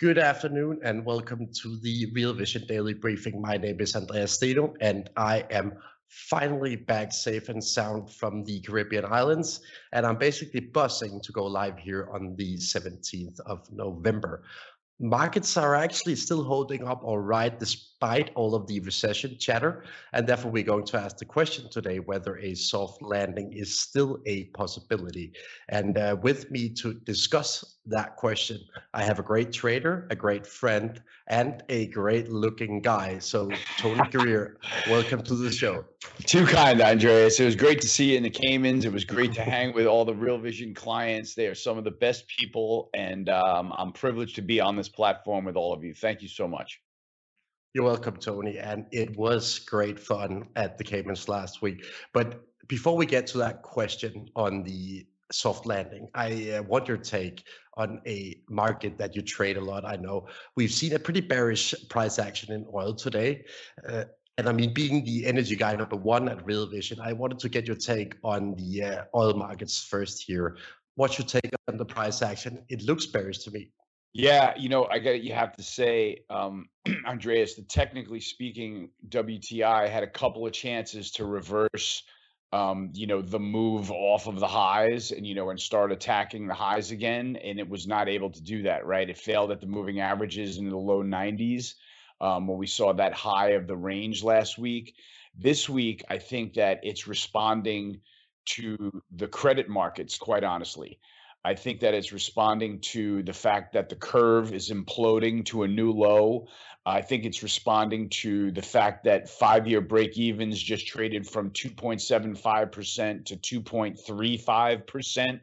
Good afternoon and welcome to the Real Vision Daily Briefing. My name is Andreas Steno and I am finally back safe and sound from the Caribbean islands. And I'm basically buzzing to go live here on the 17th of November. Markets are actually still holding up all right despite all of the recession chatter. And therefore, we're going to ask the question today whether a soft landing is still a possibility. And uh, with me to discuss that question, I have a great trader, a great friend, and a great looking guy. So, Tony Greer, welcome to the show. Too kind, Andreas. It was great to see you in the Caymans. It was great to hang with all the Real Vision clients. They are some of the best people, and um, I'm privileged to be on this platform with all of you. Thank you so much. You're welcome, Tony. And it was great fun at the Caymans last week. But before we get to that question on the soft landing, I uh, want your take on a market that you trade a lot. I know we've seen a pretty bearish price action in oil today. Uh, and I mean, being the energy guy number one at Real Vision, I wanted to get your take on the uh, oil markets first here. What's your take on the price action? It looks bearish to me. Yeah, you know, I got you have to say, um, Andreas, that technically speaking, WTI had a couple of chances to reverse, um, you know, the move off of the highs and you know and start attacking the highs again, and it was not able to do that. Right, it failed at the moving averages in the low 90s um, when we saw that high of the range last week. This week, I think that it's responding to the credit markets, quite honestly. I think that it's responding to the fact that the curve is imploding to a new low. I think it's responding to the fact that five year break evens just traded from 2.75% to 2.35%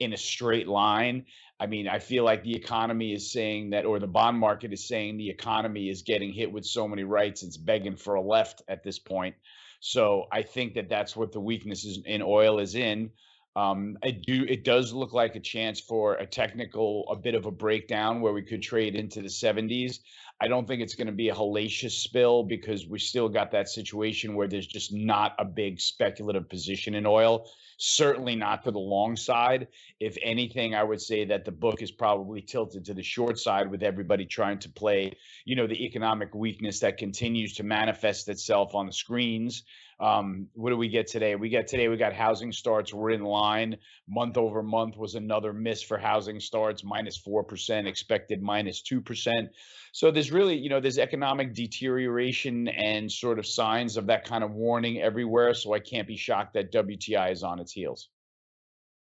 in a straight line. I mean, I feel like the economy is saying that, or the bond market is saying the economy is getting hit with so many rights, it's begging for a left at this point. So I think that that's what the weakness in oil is in. Um, I do. It does look like a chance for a technical, a bit of a breakdown where we could trade into the 70s. I don't think it's going to be a hellacious spill because we still got that situation where there's just not a big speculative position in oil. Certainly not to the long side. If anything, I would say that the book is probably tilted to the short side with everybody trying to play, you know, the economic weakness that continues to manifest itself on the screens. Um, what do we get today? We got today, we got housing starts. We're in line. Month over month was another miss for housing starts, minus 4%, expected minus 2%. So there's really, you know, there's economic deterioration and sort of signs of that kind of warning everywhere. So I can't be shocked that WTI is on its heels.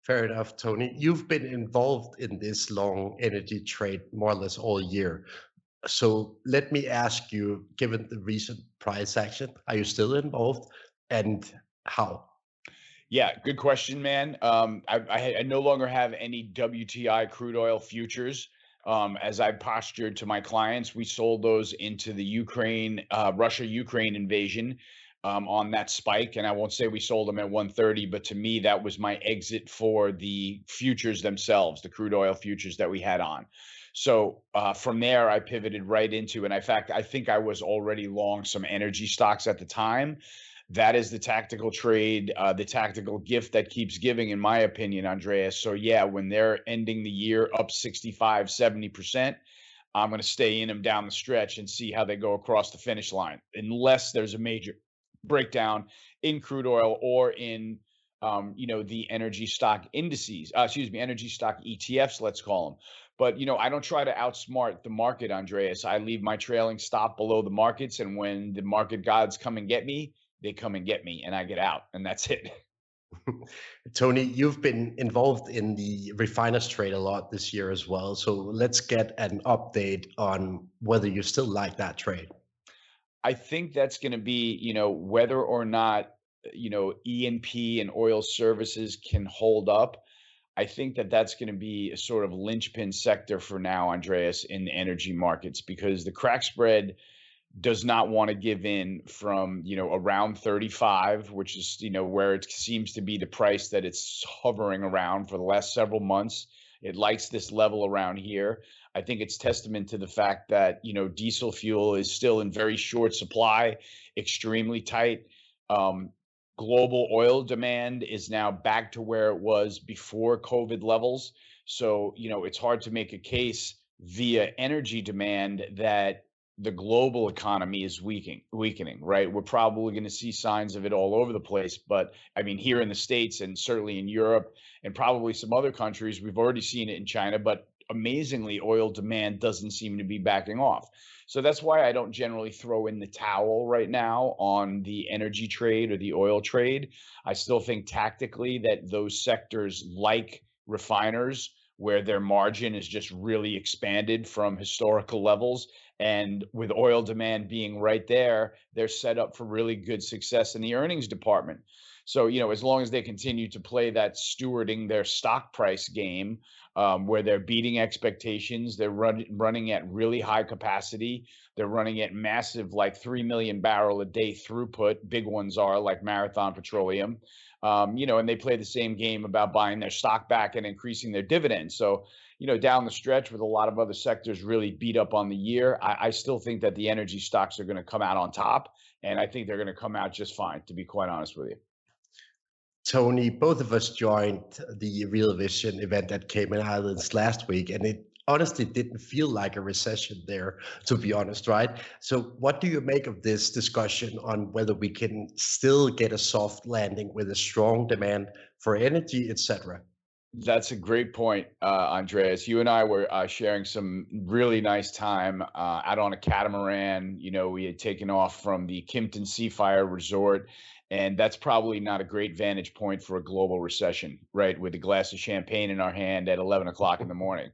Fair enough, Tony. You've been involved in this long energy trade more or less all year. So let me ask you, given the recent price action, are you still involved and how? Yeah, good question, man. Um, I, I, I no longer have any WTI crude oil futures. Um, as I postured to my clients, we sold those into the Ukraine, uh, Russia Ukraine invasion um, on that spike. And I won't say we sold them at 130, but to me, that was my exit for the futures themselves, the crude oil futures that we had on. So uh, from there, I pivoted right into, and in fact, I think I was already long some energy stocks at the time. That is the tactical trade, uh, the tactical gift that keeps giving, in my opinion, Andreas. So, yeah, when they're ending the year up 65, 70%, I'm going to stay in them down the stretch and see how they go across the finish line, unless there's a major breakdown in crude oil or in um, you know the energy stock indices uh, excuse me energy stock etfs let's call them but you know, I don't try to outsmart the market, Andreas. I leave my trailing stop below the markets, and when the market gods come and get me, they come and get me, and I get out, and that's it. Tony, you've been involved in the refiners trade a lot this year as well. So let's get an update on whether you still like that trade. I think that's going to be, you know, whether or not uh, you know, E&P and oil services can hold up, I think that that's going to be a sort of linchpin sector for now, Andreas, in the energy markets because the crack spread does not want to give in from you know around 35 which is you know where it seems to be the price that it's hovering around for the last several months. It likes this level around here i think it's testament to the fact that you know diesel fuel is still in very short supply extremely tight. Um, global oil demand is now back to where it was before covid levels. So you know it's hard to make a case via energy demand that the global economy is weakening weakening right? We're probably going to see signs of it all over the place but i mean here in the states and certainly in europe and probably some other countries we've already seen it in china but amazingly oil demand doesn't seem to be backing off so that's why i don't generally throw in the towel right now on the energy trade or the oil trade i still think tactically that those sectors like refiners where their margin is just really expanded from historical levels and with oil demand being right there, they're set up for really good success in the earnings department. So, you know, as long as they continue to play that stewarding their stock price game, um, where they're beating expectations, they're run, running at really high capacity, they're running at massive, like 3 million barrel a day throughput. Big ones are like Marathon Petroleum. Um, you know, and they play the same game about buying their stock back and increasing their dividends. So, you know, down the stretch with a lot of other sectors really beat up on the year, I, I still think that the energy stocks are going to come out on top. And I think they're going to come out just fine, to be quite honest with you. Tony, both of us joined the Real Vision event at Cayman Islands last week, and it honestly didn't feel like a recession there, to be honest, right? So, what do you make of this discussion on whether we can still get a soft landing with a strong demand for energy, etc.? That's a great point, uh, Andreas. You and I were uh, sharing some really nice time uh, out on a catamaran. You know, we had taken off from the Kimpton Seafire Resort, and that's probably not a great vantage point for a global recession, right? With a glass of champagne in our hand at 11 o'clock in the morning.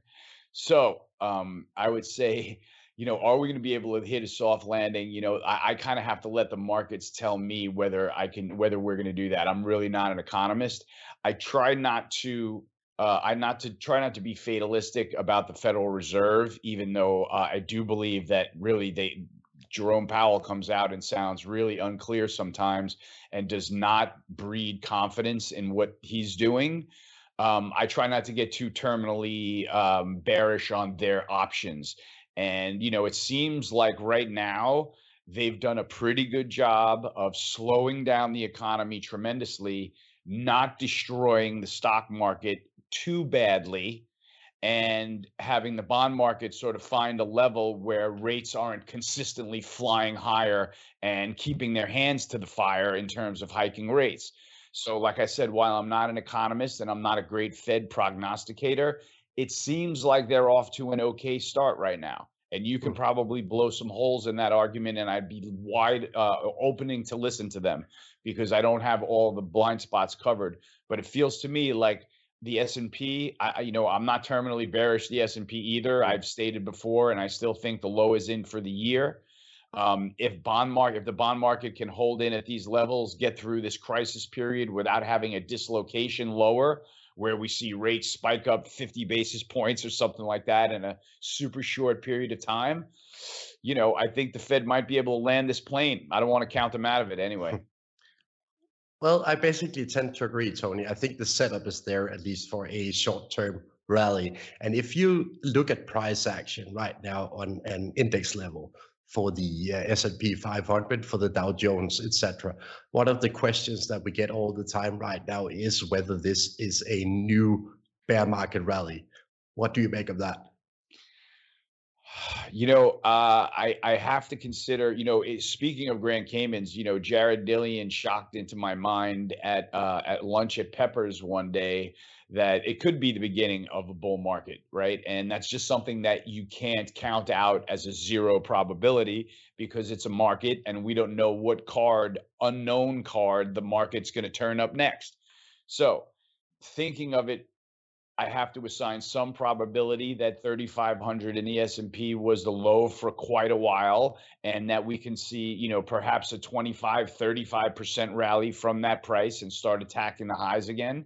So um, I would say, you know, are we going to be able to hit a soft landing? You know, I, I kind of have to let the markets tell me whether I can, whether we're going to do that. I'm really not an economist. I try not to uh, I not to try not to be fatalistic about the Federal Reserve, even though uh, I do believe that really they Jerome Powell comes out and sounds really unclear sometimes and does not breed confidence in what he's doing. Um, I try not to get too terminally um, bearish on their options. And, you know, it seems like right now they've done a pretty good job of slowing down the economy tremendously not destroying the stock market too badly and having the bond market sort of find a level where rates aren't consistently flying higher and keeping their hands to the fire in terms of hiking rates. So, like I said, while I'm not an economist and I'm not a great Fed prognosticator, it seems like they're off to an okay start right now. And you can hmm. probably blow some holes in that argument, and I'd be wide uh, opening to listen to them because I don't have all the blind spots covered. But it feels to me like the S&P, I, you know, I'm not terminally bearish the S&P either. I've stated before, and I still think the low is in for the year. Um, if bond market, if the bond market can hold in at these levels, get through this crisis period without having a dislocation lower, where we see rates spike up 50 basis points or something like that in a super short period of time, you know, I think the Fed might be able to land this plane. I don't want to count them out of it anyway. Well, I basically tend to agree, Tony. I think the setup is there at least for a short-term rally. And if you look at price action right now on an index level for the uh, S&P 500, for the Dow Jones, etc., one of the questions that we get all the time right now is whether this is a new bear market rally. What do you make of that? You know, uh, I I have to consider. You know, it, speaking of Grand Caymans, you know, Jared Dillian shocked into my mind at uh, at lunch at Peppers one day that it could be the beginning of a bull market, right? And that's just something that you can't count out as a zero probability because it's a market, and we don't know what card, unknown card, the market's going to turn up next. So, thinking of it I have to assign some probability that 3500 in the S&P was the low for quite a while and that we can see, you know, perhaps a 25 35% rally from that price and start attacking the highs again.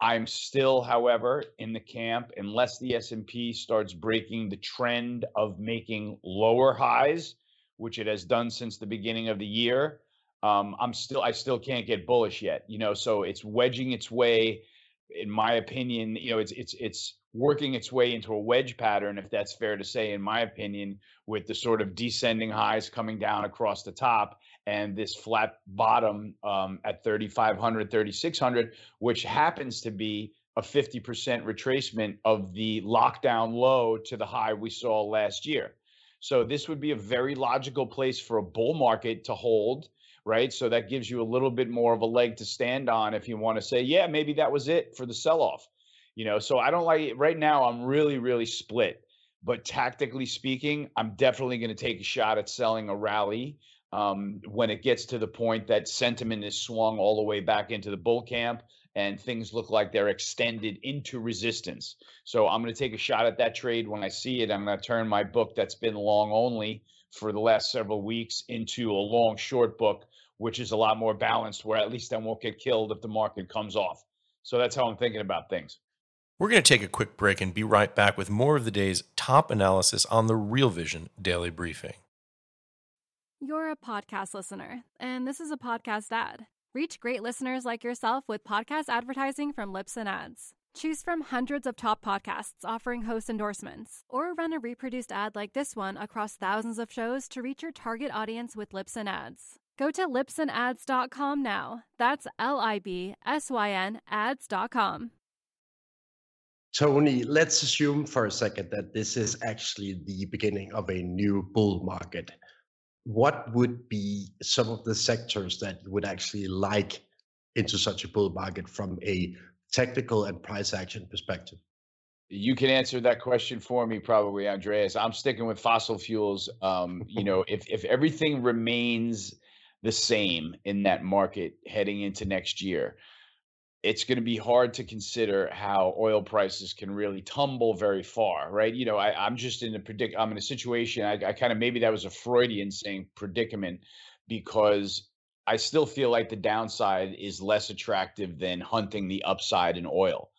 I'm still, however, in the camp unless the S&P starts breaking the trend of making lower highs, which it has done since the beginning of the year. Um, I'm still, I still can't get bullish yet, you know. So it's wedging its way in my opinion, you know, it's it's it's working its way into a wedge pattern, if that's fair to say, in my opinion, with the sort of descending highs coming down across the top and this flat bottom um, at 3,500, 3,600, which happens to be a 50% retracement of the lockdown low to the high we saw last year. So this would be a very logical place for a bull market to hold right? So that gives you a little bit more of a leg to stand on if you want to say, yeah, maybe that was it for the sell off. You know, so I don't like it right now. I'm really, really split. But tactically speaking, I'm definitely going to take a shot at selling a rally um, when it gets to the point that sentiment is swung all the way back into the bull camp and things look like they're extended into resistance. So I'm going to take a shot at that trade when I see it. I'm going to turn my book that's been long only for the last several weeks into a long short book which is a lot more balanced, where at least I won't get killed if the market comes off. So that's how I'm thinking about things. We're going to take a quick break and be right back with more of the day's top analysis on the Real Vision Daily Briefing. You're a podcast listener, and this is a podcast ad. Reach great listeners like yourself with podcast advertising from Libsyn Ads. Choose from hundreds of top podcasts offering host endorsements, or run a reproduced ad like this one across thousands of shows to reach your target audience with Libsyn Ads. Go to libsynads.com now. That's L I B S Y N ads.com. Tony, let's assume for a second that this is actually the beginning of a new bull market. What would be some of the sectors that you would actually like into such a bull market from a technical and price action perspective? You can answer that question for me, probably, Andreas. I'm sticking with fossil fuels. Um, you know, if if everything remains the same in that market heading into next year. It's going to be hard to consider how oil prices can really tumble very far, right? You know, I, am just in a predict. I'm in a situation. I, I kind of maybe that was a Freudian saying predicament because I still feel like the downside is less attractive than hunting the upside in oil.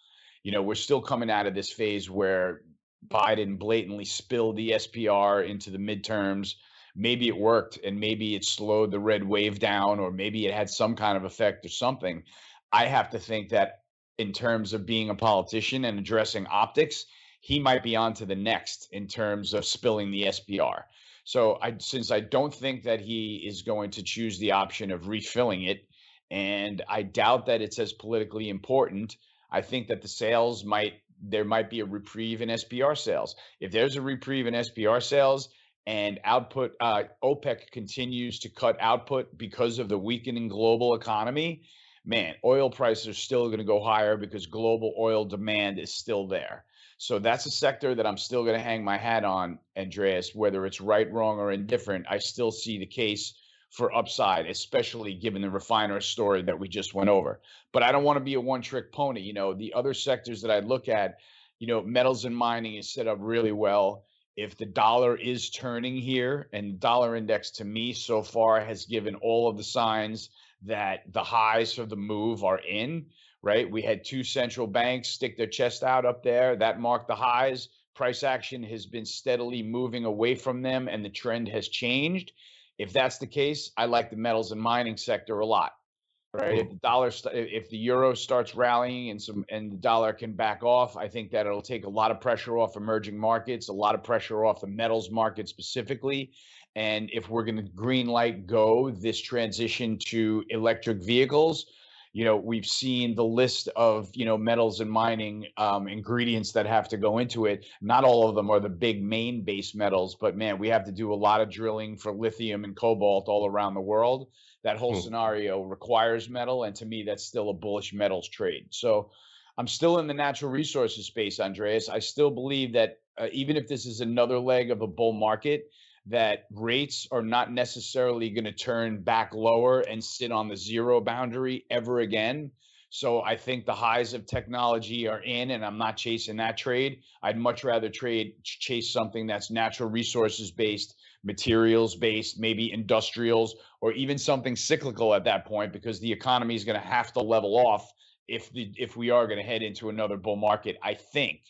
You know, we're still coming out of this phase where Biden blatantly spilled the SPR into the midterms maybe it worked and maybe it slowed the red wave down or maybe it had some kind of effect or something. I have to think that in terms of being a politician and addressing optics, he might be on to the next in terms of spilling the SPR. So I since I don't think that he is going to choose the option of refilling it, and I doubt that it's as politically important, I think that the sales might there might be a reprieve in SPR sales. If there's a reprieve in SPR sales, and output uh, OPEC continues to cut output because of the weakening global economy, man, oil prices are still going to go higher because global oil demand is still there. So that's a sector that I'm still going to hang my hat on, Andreas, whether it's right, wrong, or indifferent. I still see the case for upside, especially given the refiner story that we just went over. But I don't want to be a one trick pony. You know, the other sectors that I look at, you know, metals and mining is set up really well if the dollar is turning here and the dollar index to me so far has given all of the signs that the highs of the move are in right? We had two central banks stick their chest out up there. That marked the highs. Price action has been steadily moving away from them and the trend has changed. If that's the case i like the metals and mining sector a lot right? If the dollar, if the euro starts rallying and some and the dollar can back off, I think that it'll take a lot of pressure off emerging markets, a lot of pressure off the metals market specifically. And if we're going to green light go this transition to electric vehicles, you know, we've seen the list of you know metals and mining um, ingredients that have to go into it. Not all of them are the big main base metals, but man, we have to do a lot of drilling for lithium and cobalt all around the world that whole hmm. scenario requires metal. And to me, that's still a bullish metals trade. So I'm still in the natural resources space, Andreas. I still believe that uh, even if this is another leg of a bull market, that rates are not necessarily going to turn back lower and sit on the zero boundary ever again. So I think the highs of technology are in, and I'm not chasing that trade. I'd much rather trade chase something that's natural resources based, materials based, maybe industrials, or even something cyclical at that point, because the economy is going to have to level off if the if we are going to head into another bull market. I think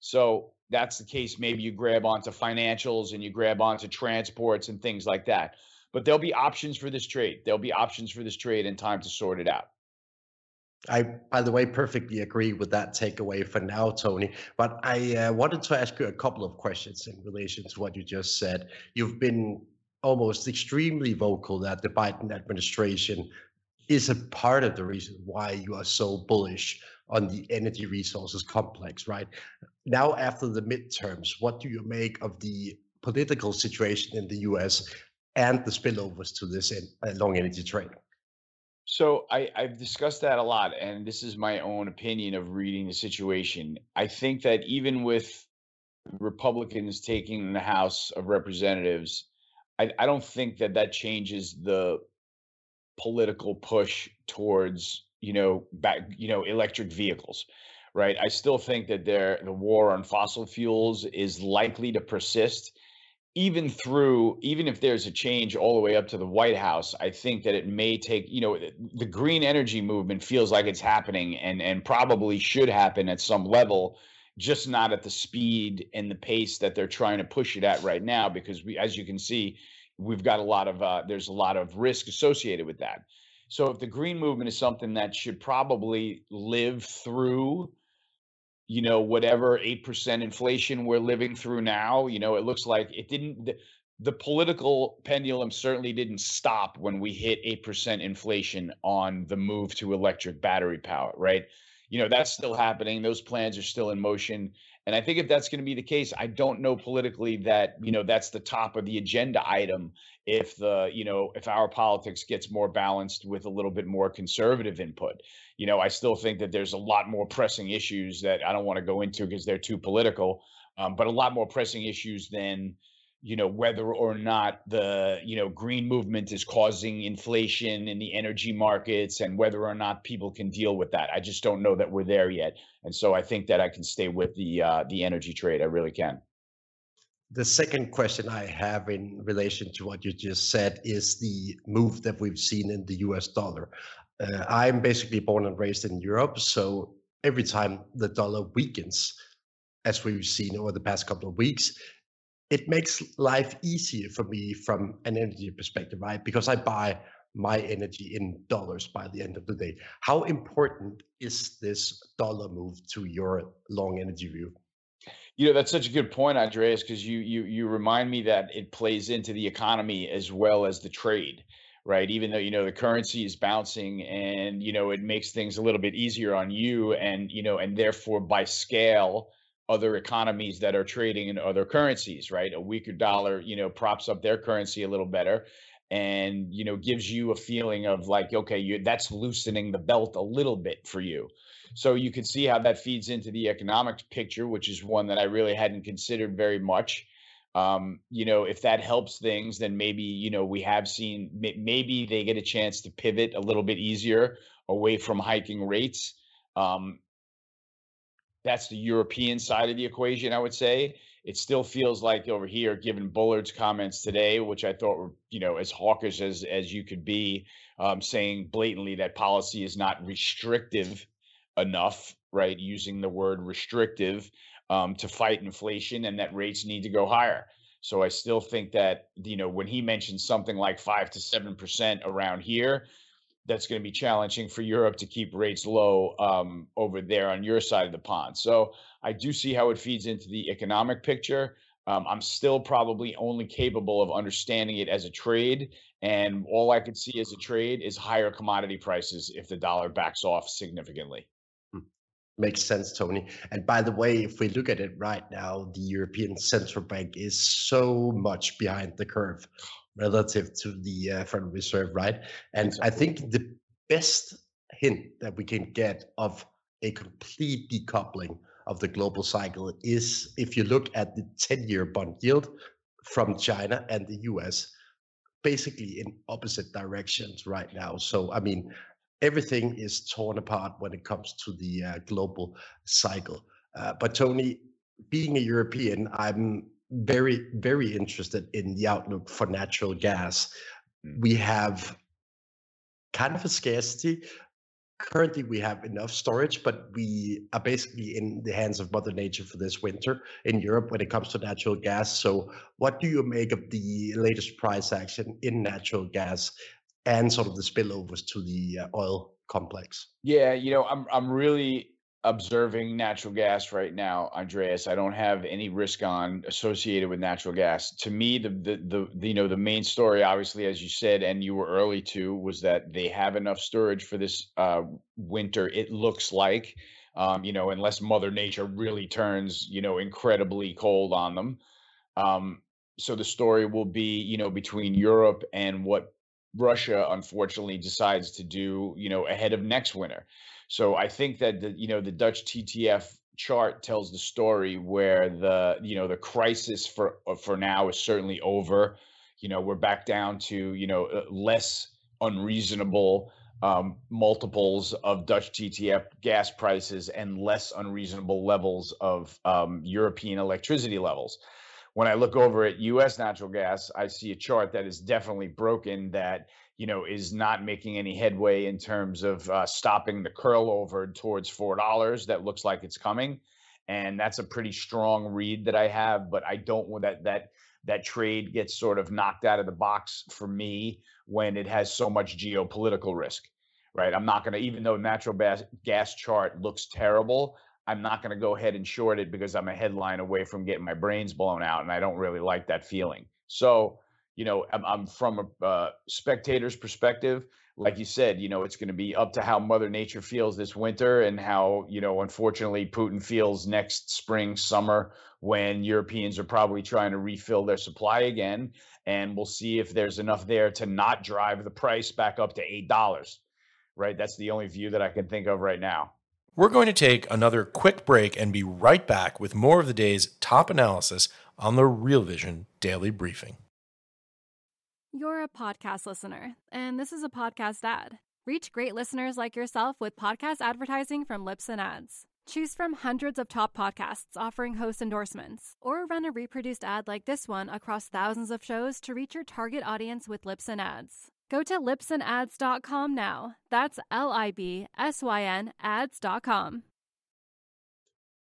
so. That's the case. Maybe you grab onto financials and you grab onto transports and things like that. But there'll be options for this trade. There'll be options for this trade and time to sort it out. I, by the way, perfectly agree with that takeaway for now, Tony. But I uh, wanted to ask you a couple of questions in relation to what you just said. You've been almost extremely vocal that the Biden administration is a part of the reason why you are so bullish on the energy resources complex, right? Now, after the midterms, what do you make of the political situation in the US and the spillovers to this uh, long energy trade? So I, I've discussed that a lot, and this is my own opinion of reading the situation. I think that even with Republicans taking the House of Representatives, I, I don't think that that changes the political push towards you know back you know electric vehicles right? I still think that there the war on fossil fuels is likely to persist even through even if there's a change all the way up to the white house i think that it may take you know the green energy movement feels like it's happening and and probably should happen at some level just not at the speed and the pace that they're trying to push it at right now because we as you can see we've got a lot of uh, there's a lot of risk associated with that so if the green movement is something that should probably live through you know, whatever 8% inflation we're living through now, you know, it looks like it didn't, the, the political pendulum certainly didn't stop when we hit 8% inflation on the move to electric battery power, right? You know, that's still happening. Those plans are still in motion. And I think if that's going to be the case, I don't know politically that, you know, that's the top of the agenda item if the, you know, if our politics gets more balanced with a little bit more conservative input. You know, I still think that there's a lot more pressing issues that I don't want to go into because they're too political, um, but a lot more pressing issues than, you know, whether or not the, you know, green movement is causing inflation in the energy markets and whether or not people can deal with that. I just don't know that we're there yet. And so I think that I can stay with the uh, the energy trade. I really can. The second question I have in relation to what you just said is the move that we've seen in the US dollar. Uh, I'm basically born and raised in Europe, so every time the dollar weakens, as we've seen over the past couple of weeks, it makes life easier for me from an energy perspective, right? Because I buy my energy in dollars by the end of the day. How important is this dollar move to your long energy view? You know, that's such a good point, Andreas, because you you you remind me that it plays into the economy as well as the trade right even though you know the currency is bouncing and you know it makes things a little bit easier on you and you know and therefore by scale other economies that are trading in other currencies right? A weaker dollar you know props up their currency a little better and you know gives you a feeling of like okay you that's loosening the belt a little bit for you. So you can see how that feeds into the economic picture which is one that i really hadn't considered very much. Um, you know, if that helps things, then maybe, you know, we have seen maybe they get a chance to pivot a little bit easier away from hiking rates. Um, that's the European side of the equation, I would say. It still feels like over here, given Bullard's comments today, which I thought were, you know, as hawkish as as you could be, um, saying blatantly that policy is not restrictive enough, right? Using the word restrictive um, to fight inflation and that rates need to go higher. So I still think that you know when he mentioned something like five to seven percent around here, that's going to be challenging for Europe to keep rates low um, over there on your side of the pond. So I do see how it feeds into the economic picture. Um, I'm still probably only capable of understanding it as a trade, and all I could see as a trade is higher commodity prices if the dollar backs off significantly. Makes sense, Tony. And by the way, if we look at it right now, the European Central Bank is so much behind the curve relative to the uh, Federal Reserve, right? And exactly. I think the best hint that we can get of a complete decoupling of the global cycle is if you look at the 10 year bond yield from China and the US, basically in opposite directions right now. So, I mean, everything is torn apart when it comes to the uh, global cycle. Uh, but Tony, being a European, I'm very, very interested in the outlook for natural gas. We have kind of a scarcity. Currently, we have enough storage, but we are basically in the hands of Mother Nature for this winter in Europe when it comes to natural gas. So, what do you make of the latest price action in natural gas and sort of the spillovers to the uh, oil complex? Yeah, you know, I'm I'm really observing natural gas right now, Andreas. I don't have any risk on associated with natural gas. To me, the, the the you know the main story, obviously, as you said, and you were early to, was that they have enough storage for this uh, winter. It looks like, um, you know, unless Mother Nature really turns, you know, incredibly cold on them. Um, so the story will be, you know, between Europe and what Russia unfortunately decides to do, you know, ahead of next winter. So I think that the you know the Dutch TTF chart tells the story where the you know the crisis for uh, for now is certainly over. You know we're back down to you know uh, less unreasonable um, multiples of Dutch TTF gas prices and less unreasonable levels of um, European electricity levels. When I look over at U.S. natural gas, I see a chart that is definitely broken. That you know, is not making any headway in terms of uh, stopping the curl over towards four dollars. That looks like it's coming, and that's a pretty strong read that I have. But I don't want that that that trade gets sort of knocked out of the box for me when it has so much geopolitical risk, right? I'm not going to, even though natural gas, gas chart looks terrible, I'm not going to go ahead and short it because I'm a headline away from getting my brains blown out, and I don't really like that feeling. So you know, I'm, I'm from a uh, spectator's perspective. Like you said, you know, it's going to be up to how Mother Nature feels this winter and how, you know, unfortunately Putin feels next spring, summer, when Europeans are probably trying to refill their supply again. And we'll see if there's enough there to not drive the price back up to $8, right? That's the only view that I can think of right now. We're going to take another quick break and be right back with more of the day's top analysis on the Real Vision Daily Briefing. You're a podcast listener, and this is a podcast ad. Reach great listeners like yourself with podcast advertising from Libsyn Ads. Choose from hundreds of top podcasts offering host endorsements, or run a reproduced ad like this one across thousands of shows to reach your target audience with Libsyn Ads. Go to libsynads.com now. That's L I B S Y N ads.com.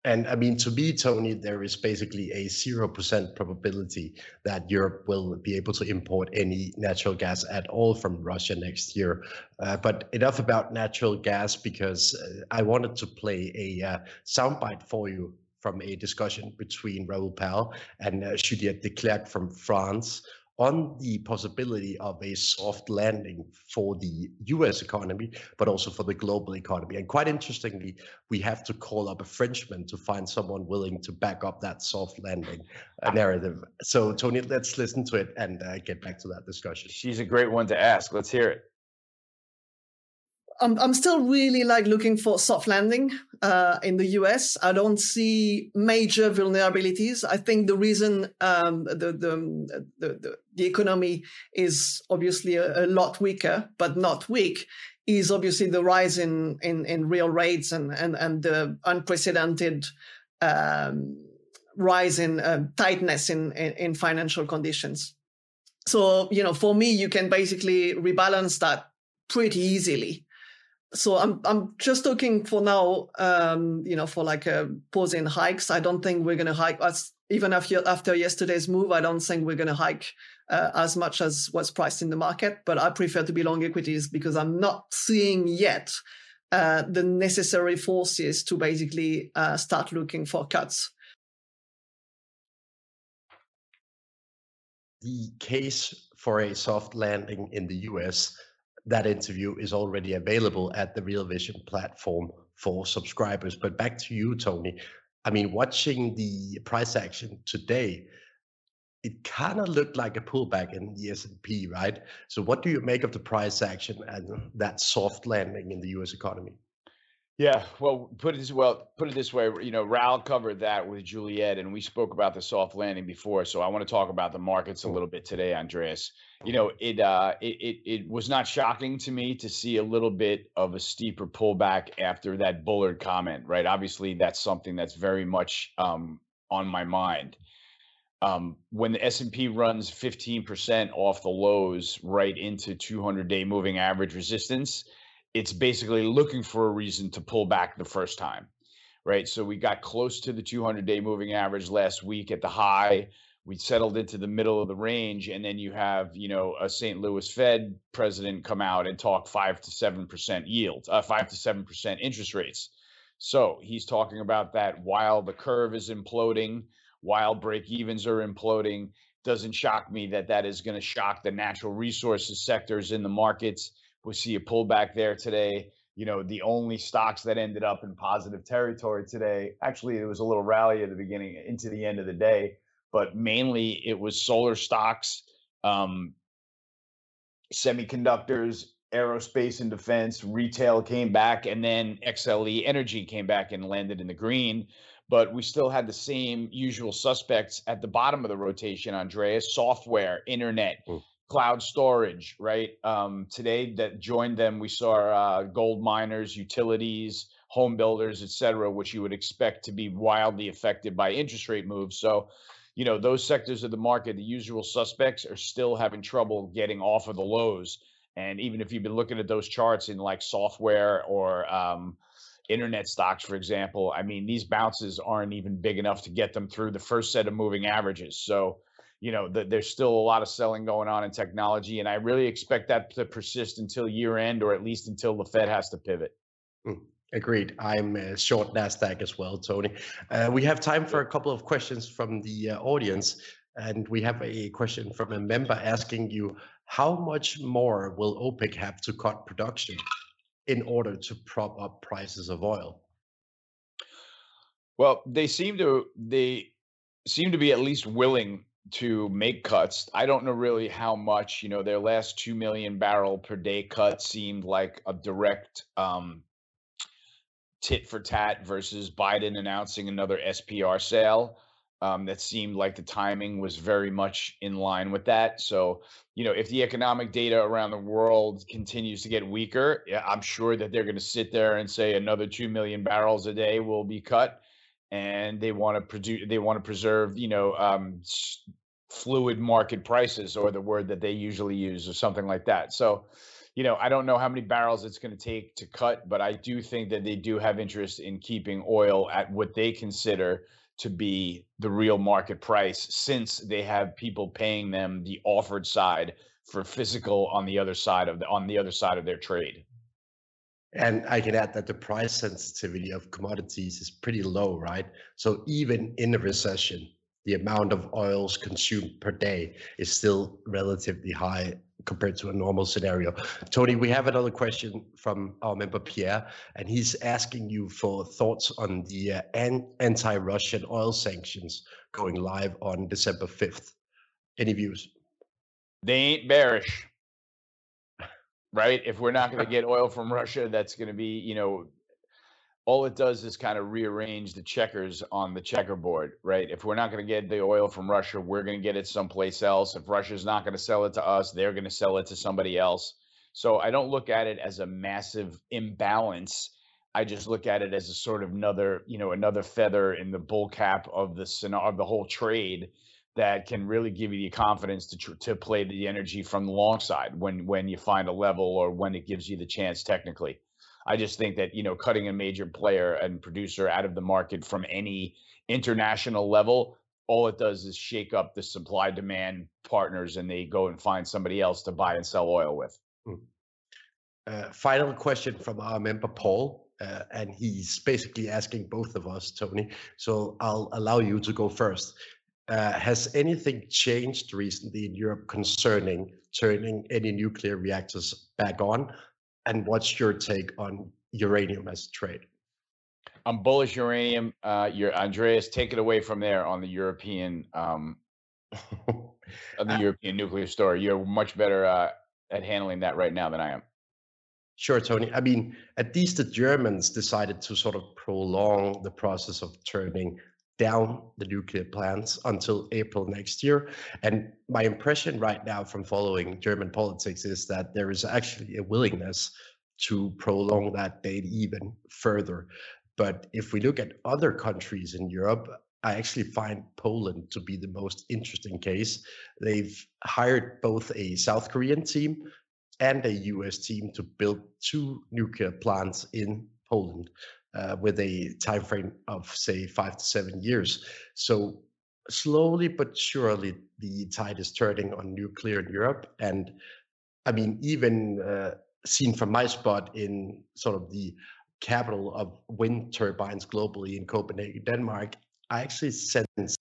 And I mean, to me, Tony, there is basically a 0% probability that Europe will be able to import any natural gas at all from Russia next year. Uh, but enough about natural gas because uh, I wanted to play a uh, soundbite for you from a discussion between Raoul Pal and uh, Juliette Declercq from France on the possibility of a soft landing for the US economy, but also for the global economy. And quite interestingly, we have to call up a Frenchman to find someone willing to back up that soft landing uh, narrative. So, Tony, let's listen to it and uh, get back to that discussion. She's a great one to ask. Let's hear it. I'm, I'm still really like looking for soft landing uh, in the US. I don't see major vulnerabilities. I think the reason um, the, the, the, the, economy is obviously a, a, lot weaker, but not weak, is obviously the rise in, in, in real rates and, and, and the unprecedented um, rise in uh, tightness in, in, in financial conditions. So, you know, for me, you can basically rebalance that pretty easily so I'm I'm just looking for now, um, you know, for like a pause in hikes. I don't think we're going to hike as even after after yesterday's move. I don't think we're going to hike uh, as much as what's priced in the market. But I prefer to be long equities because I'm not seeing yet uh, the necessary forces to basically uh, start looking for cuts. The case for a soft landing in the U.S that interview is already available at the Real Vision platform for subscribers. But back to you, Tony. I mean, watching the price action today, it kind of looked like a pullback in the S&P, right? So what do you make of the price action and that soft landing in the US economy? Yeah, well, put it this well, put it this way. You know, Raoul covered that with Juliette, and we spoke about the soft landing before. So I want to talk about the markets a little bit today, Andreas. You know, it uh, it, it it was not shocking to me to see a little bit of a steeper pullback after that Bullard comment, right? Obviously, that's something that's very much um, on my mind. Um, when the S&P runs 15% off the lows right into 200-day moving average resistance, it's basically looking for a reason to pull back the first time, right? So we got close to the 200 day moving average last week at the high. We settled into the middle of the range, and then you have, you know, a St. Louis Fed president come out and talk five to seven percent yield, uh, five to seven percent interest rates. So he's talking about that while the curve is imploding, while break evens are imploding. Doesn't shock me that that is going to shock the natural resources sectors in the markets we see a pullback there today. You know, the only stocks that ended up in positive territory today, actually, it was a little rally at the beginning into the end of the day, but mainly it was solar stocks, um, semiconductors, aerospace and defense, retail came back, and then XLE Energy came back and landed in the green. But we still had the same usual suspects at the bottom of the rotation, Andreas software, internet, mm cloud storage, right? Um, today that joined them, we saw uh, gold miners, utilities, home builders, et cetera, which you would expect to be wildly affected by interest rate moves. So, you know, those sectors of the market, the usual suspects, are still having trouble getting off of the lows. And even if you've been looking at those charts in like software or um, internet stocks, for example, I mean, these bounces aren't even big enough to get them through the first set of moving averages. So, you know, the, there's still a lot of selling going on in technology, and I really expect that to persist until year end, or at least until the Fed has to pivot. Mm, agreed. I'm uh, short Nasdaq as well, Tony. Uh, we have time for a couple of questions from the uh, audience, and we have a question from a member asking you, how much more will OPEC have to cut production in order to prop up prices of oil? Well, they seem to they seem to be at least willing to make cuts. I don't know really how much, you know, their last 2 million barrel per day cut seemed like a direct um, tit for tat versus Biden announcing another SPR sale. Um, that seemed like the timing was very much in line with that. So, you know, if the economic data around the world continues to get weaker, I'm sure that they're going to sit there and say another 2 million barrels a day will be cut and they want to produce they want to preserve you know um, fluid market prices or the word that they usually use or something like that. So you know i don't know how many barrels it's going to take to cut but i do think that they do have interest in keeping oil at what they consider to be the real market price since they have people paying them the offered side for physical on the other side of the on the other side of their trade and I can add that the price sensitivity of commodities is pretty low, right? So even in a recession, the amount of oils consumed per day is still relatively high compared to a normal scenario. Tony, we have another question from our member Pierre, and he's asking you for thoughts on the uh, anti-Russian oil sanctions going live on December 5th. Any views? They ain't bearish right? If we're not going to get oil from Russia, that's going to be, you know, all it does is kind of rearrange the checkers on the checkerboard, right? If we're not going to get the oil from Russia, we're going to get it someplace else. If Russia's not going to sell it to us, they're going to sell it to somebody else. So I don't look at it as a massive imbalance. I just look at it as a sort of another, you know, another feather in the bull cap of the of the whole trade that can really give you the confidence to tr- to play the energy from the long side when when you find a level or when it gives you the chance technically. I just think that you know cutting a major player and producer out of the market from any international level, all it does is shake up the supply demand partners, and they go and find somebody else to buy and sell oil with. Hmm. Uh, final question from our member Paul, uh, and he's basically asking both of us, Tony. So I'll allow you to go first. Uh, has anything changed recently in Europe concerning turning any nuclear reactors back on? And what's your take on uranium as a trade? I'm bullish uranium. Uh, your Andreas, take it away from there on the European um, on the uh, European nuclear story. You're much better uh, at handling that right now than I am. Sure, Tony. I mean, at least the Germans decided to sort of prolong the process of turning down the nuclear plants until April next year. And my impression right now from following German politics is that there is actually a willingness to prolong that date even further. But if we look at other countries in Europe, I actually find Poland to be the most interesting case. They've hired both a South Korean team and a US team to build two nuclear plants in Poland uh, with a time frame of say five to seven years. So slowly but surely, the tide is turning on nuclear in Europe, and I mean even uh, seen from my spot in sort of the capital of wind turbines globally in Copenhagen, Denmark, I actually sense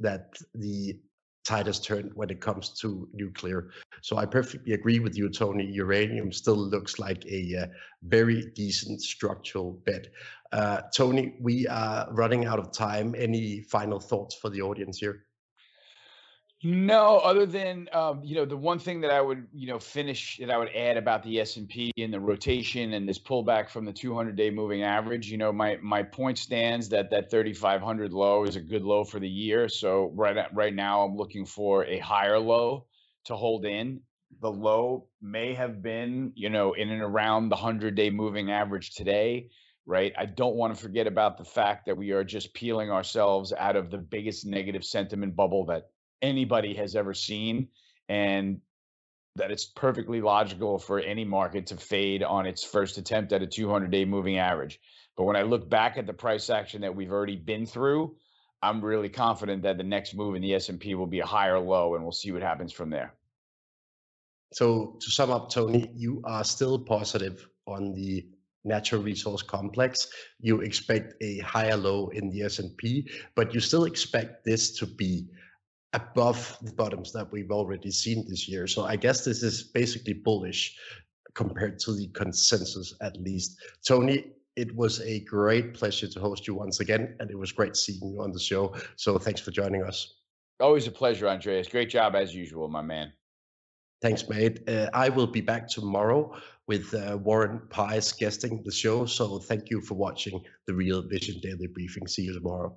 that the tide has turned when it comes to nuclear. So I perfectly agree with you, Tony. Uranium still looks like a uh, very decent structural bet. Uh, Tony, we are running out of time. Any final thoughts for the audience here? No, other than um, you know the one thing that I would you know finish that I would add about the S and P and the rotation and this pullback from the 200 day moving average. You know my my point stands that that 3500 low is a good low for the year. So right at, right now I'm looking for a higher low to hold in. The low may have been you know in and around the 100 day moving average today. Right. I don't want to forget about the fact that we are just peeling ourselves out of the biggest negative sentiment bubble that anybody has ever seen and that it's perfectly logical for any market to fade on its first attempt at a 200 day moving average. But when i look back at the price action that we've already been through i'm really confident that the next move in the s&p will be a higher low and we'll see what happens from there. So to sum up tony you are still positive on the natural resource complex. You expect a higher low in the s&p but you still expect this to be above the bottoms that we've already seen this year. So I guess this is basically bullish compared to the consensus, at least. Tony, it was a great pleasure to host you once again, and it was great seeing you on the show. So thanks for joining us. Always a pleasure, Andreas. Great job as usual, my man. Thanks, mate. Uh, I will be back tomorrow with uh, Warren Pies guesting the show. So thank you for watching the Real Vision Daily Briefing. See you tomorrow.